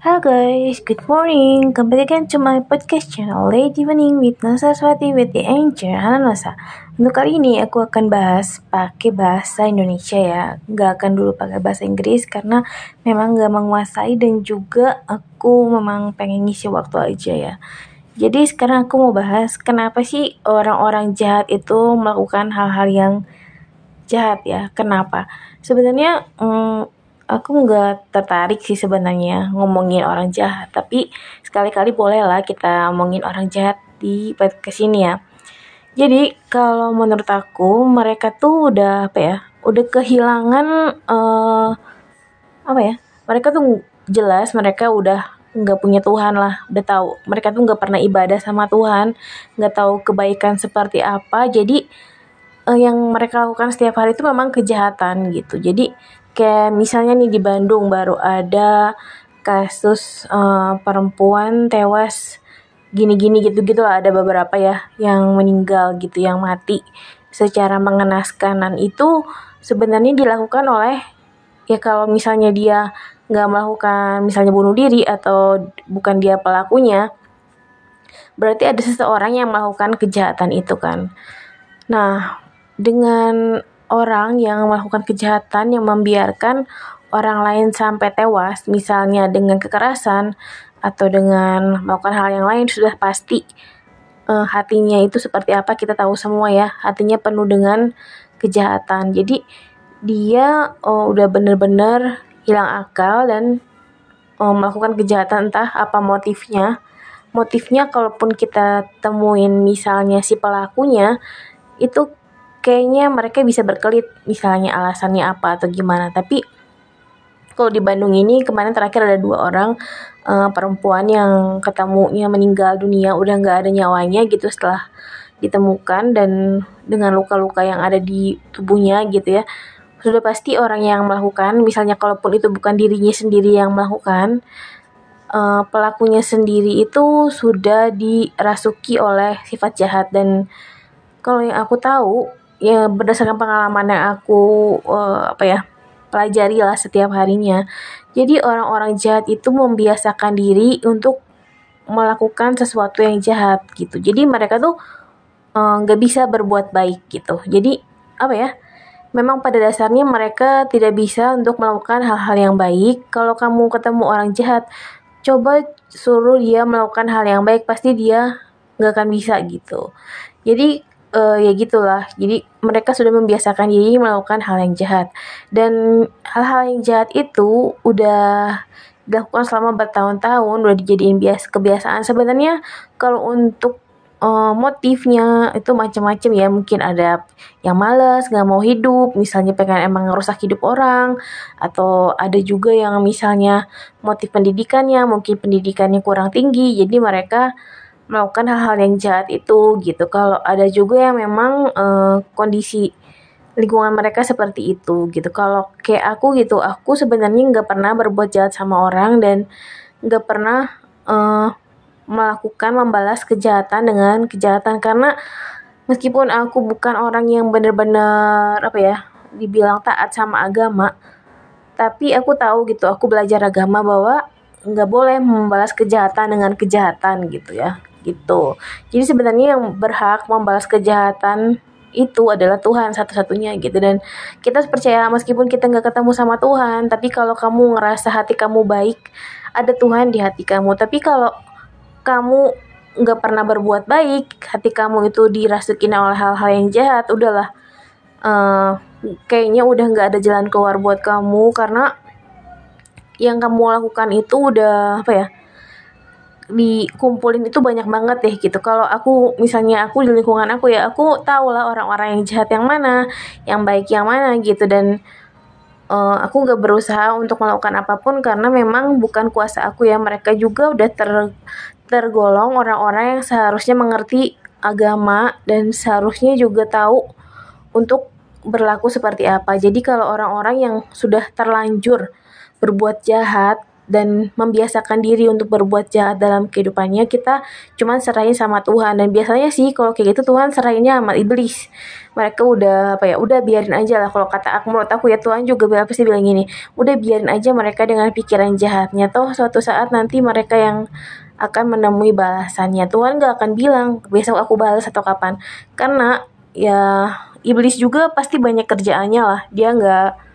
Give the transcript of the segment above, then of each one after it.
Halo guys, good morning. Kembali lagi to my podcast channel Late Evening with Nasa Swati with the Angel. Nasa. Untuk kali ini aku akan bahas pakai bahasa Indonesia ya. Gak akan dulu pakai bahasa Inggris karena memang gak menguasai dan juga aku memang pengen ngisi waktu aja ya. Jadi sekarang aku mau bahas kenapa sih orang-orang jahat itu melakukan hal-hal yang jahat ya. Kenapa? Sebenarnya hmm, aku nggak tertarik sih sebenarnya ngomongin orang jahat tapi sekali-kali boleh lah kita ngomongin orang jahat di podcast ini ya. Jadi kalau menurut aku mereka tuh udah apa ya udah kehilangan uh, apa ya mereka tuh jelas mereka udah nggak punya Tuhan lah udah tahu. Mereka tuh nggak pernah ibadah sama Tuhan nggak tahu kebaikan seperti apa. Jadi uh, yang mereka lakukan setiap hari itu memang kejahatan gitu. Jadi kayak misalnya nih di Bandung baru ada kasus uh, perempuan tewas gini-gini gitu-gitu lah. Ada beberapa ya yang meninggal gitu yang mati. Secara mengenaskan dan itu sebenarnya dilakukan oleh ya kalau misalnya dia nggak melakukan misalnya bunuh diri atau bukan dia pelakunya berarti ada seseorang yang melakukan kejahatan itu kan. Nah dengan orang yang melakukan kejahatan yang membiarkan orang lain sampai tewas, misalnya dengan kekerasan atau dengan melakukan hal yang lain sudah pasti uh, hatinya itu seperti apa kita tahu semua ya. Hatinya penuh dengan kejahatan. Jadi dia uh, udah bener-bener hilang akal dan uh, melakukan kejahatan entah apa motifnya. Motifnya kalaupun kita temuin misalnya si pelakunya itu kayaknya mereka bisa berkelit misalnya alasannya apa atau gimana. Tapi kalau di Bandung ini kemarin terakhir ada dua orang uh, perempuan yang ketemunya meninggal dunia udah nggak ada nyawanya gitu setelah ditemukan dan dengan luka-luka yang ada di tubuhnya gitu ya. Sudah pasti orang yang melakukan misalnya kalaupun itu bukan dirinya sendiri yang melakukan uh, pelakunya sendiri itu sudah dirasuki oleh sifat jahat. Dan kalau yang aku tahu ya berdasarkan pengalaman yang aku uh, apa ya pelajari lah setiap harinya. Jadi orang-orang jahat itu membiasakan diri untuk melakukan sesuatu yang jahat gitu. Jadi mereka tuh eh, nggak uh, bisa berbuat baik gitu. Jadi apa ya? Memang pada dasarnya mereka tidak bisa untuk melakukan hal-hal yang baik. Kalau kamu ketemu orang jahat, coba suruh dia melakukan hal yang baik, pasti dia nggak akan bisa gitu. Jadi uh, ya gitulah. Jadi mereka sudah membiasakan diri melakukan hal yang jahat. Dan hal-hal yang jahat itu udah dilakukan selama bertahun-tahun, udah dijadiin bias kebiasaan. Sebenarnya kalau untuk uh, motifnya itu macam-macam ya mungkin ada yang males nggak mau hidup misalnya pengen emang ngerusak hidup orang atau ada juga yang misalnya motif pendidikannya mungkin pendidikannya kurang tinggi jadi mereka melakukan hal-hal yang jahat itu gitu. Kalau ada juga yang memang uh, kondisi lingkungan mereka seperti itu gitu. Kalau kayak aku gitu, aku sebenarnya nggak pernah berbuat jahat sama orang dan nggak pernah uh, melakukan membalas kejahatan dengan kejahatan karena meskipun aku bukan orang yang benar-benar apa ya dibilang taat sama agama tapi aku tahu gitu aku belajar agama bahwa nggak boleh membalas kejahatan dengan kejahatan gitu ya gitu. Jadi sebenarnya yang berhak membalas kejahatan itu adalah Tuhan satu-satunya gitu. Dan kita percaya meskipun kita nggak ketemu sama Tuhan tapi kalau kamu ngerasa hati kamu baik ada Tuhan di hati kamu. Tapi kalau kamu nggak pernah berbuat baik hati kamu itu dirasukin oleh hal-hal yang jahat udahlah. Uh, kayaknya udah nggak ada jalan keluar buat kamu karena yang kamu lakukan itu udah apa ya dikumpulin itu banyak banget deh gitu. Kalau aku misalnya aku di lingkungan aku ya aku tahu lah orang-orang yang jahat yang mana yang baik yang mana gitu. Dan uh, aku gak berusaha untuk melakukan apa pun karena memang bukan kuasa aku ya. Mereka juga udah ter tergolong orang-orang yang seharusnya mengerti agama dan seharusnya juga tahu untuk berlaku seperti apa. Jadi kalau orang-orang yang sudah terlanjur berbuat jahat dan membiasakan diri untuk berbuat jahat dalam kehidupannya kita cuman serahin sama Tuhan. Dan biasanya sih kalau kayak gitu Tuhan serahinnya sama iblis. Mereka udah apa ya udah biarin aja lah kalau kata aku. Menurut aku ya Tuhan juga pasti bilang gini udah biarin aja mereka dengan pikiran jahatnya. Toh suatu saat nanti mereka yang akan menemui balasannya. Tuhan gak akan bilang besok aku balas atau kapan. Karena ya iblis juga pasti banyak kerjaannya lah. Dia nggak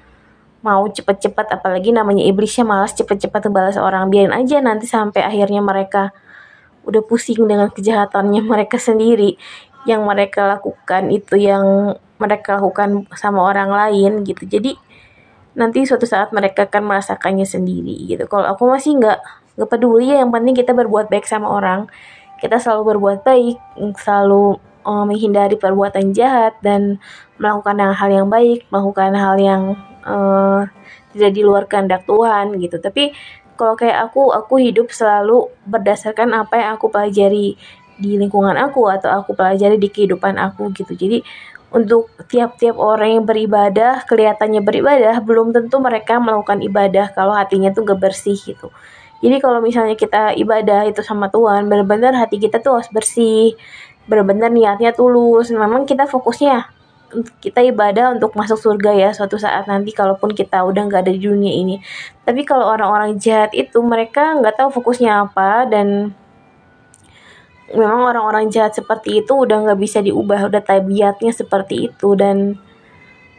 mau cepet-cepet apalagi namanya iblisnya malas cepet-cepet balas orang. Biarin aja nanti sampai akhirnya mereka udah pusing dengan kejahatannya mereka sendiri. Yang mereka lakukan itu yang mereka lakukan sama orang lain gitu. Jadi nanti suatu saat mereka akan merasakannya sendiri gitu. Kalau aku masih nggak nggak peduli ya yang penting kita berbuat baik sama orang. Kita selalu berbuat baik selalu um, menghindari perbuatan jahat dan melakukan hal-hal yang baik melakukan hal yang uh, tidak di luar kehendak Tuhan gitu. Tapi kalau kayak aku aku hidup selalu berdasarkan apa yang aku pelajari di lingkungan aku atau aku pelajari di kehidupan aku gitu. Jadi untuk tiap-tiap orang yang beribadah kelihatannya beribadah belum tentu mereka melakukan ibadah kalau hatinya tuh gak bersih gitu. Jadi kalau misalnya kita ibadah itu sama Tuhan benar-benar hati kita tuh harus bersih benar-benar niatnya tulus. Memang kita fokusnya kita ibadah untuk masuk surga ya suatu saat nanti kalaupun kita udah nggak ada di dunia ini. Tapi kalau orang-orang jahat itu mereka nggak tahu fokusnya apa dan memang orang-orang jahat seperti itu udah nggak bisa diubah udah tabiatnya seperti itu dan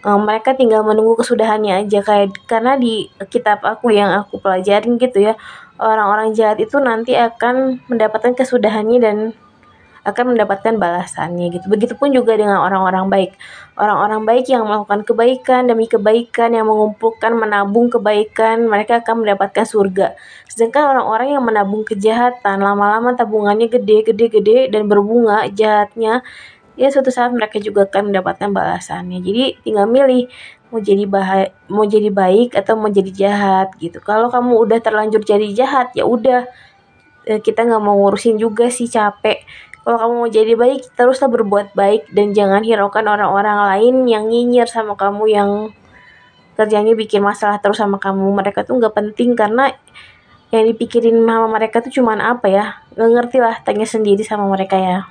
um, mereka tinggal menunggu kesudahannya aja. Kayak karena di kitab aku yang aku pelajarin gitu ya orang-orang jahat itu nanti akan mendapatkan kesudahannya dan akan mendapatkan balasannya gitu. Begitupun juga dengan orang-orang baik. Orang-orang baik yang melakukan kebaikan demi kebaikan, yang mengumpulkan, menabung kebaikan, mereka akan mendapatkan surga. Sedangkan orang-orang yang menabung kejahatan, lama-lama tabungannya gede, gede, gede, dan berbunga jahatnya, ya suatu saat mereka juga akan mendapatkan balasannya. Jadi tinggal milih mau jadi bahaya, mau jadi baik atau mau jadi jahat gitu. Kalau kamu udah terlanjur jadi jahat, ya udah eh, kita nggak mau ngurusin juga sih capek kalau kamu mau jadi baik, teruslah berbuat baik dan jangan hiraukan orang-orang lain yang nyinyir sama kamu yang kerjanya bikin masalah terus sama kamu. Mereka tuh nggak penting karena yang dipikirin sama mereka tuh cuman apa ya? Nggak ngerti lah, tanya sendiri sama mereka ya.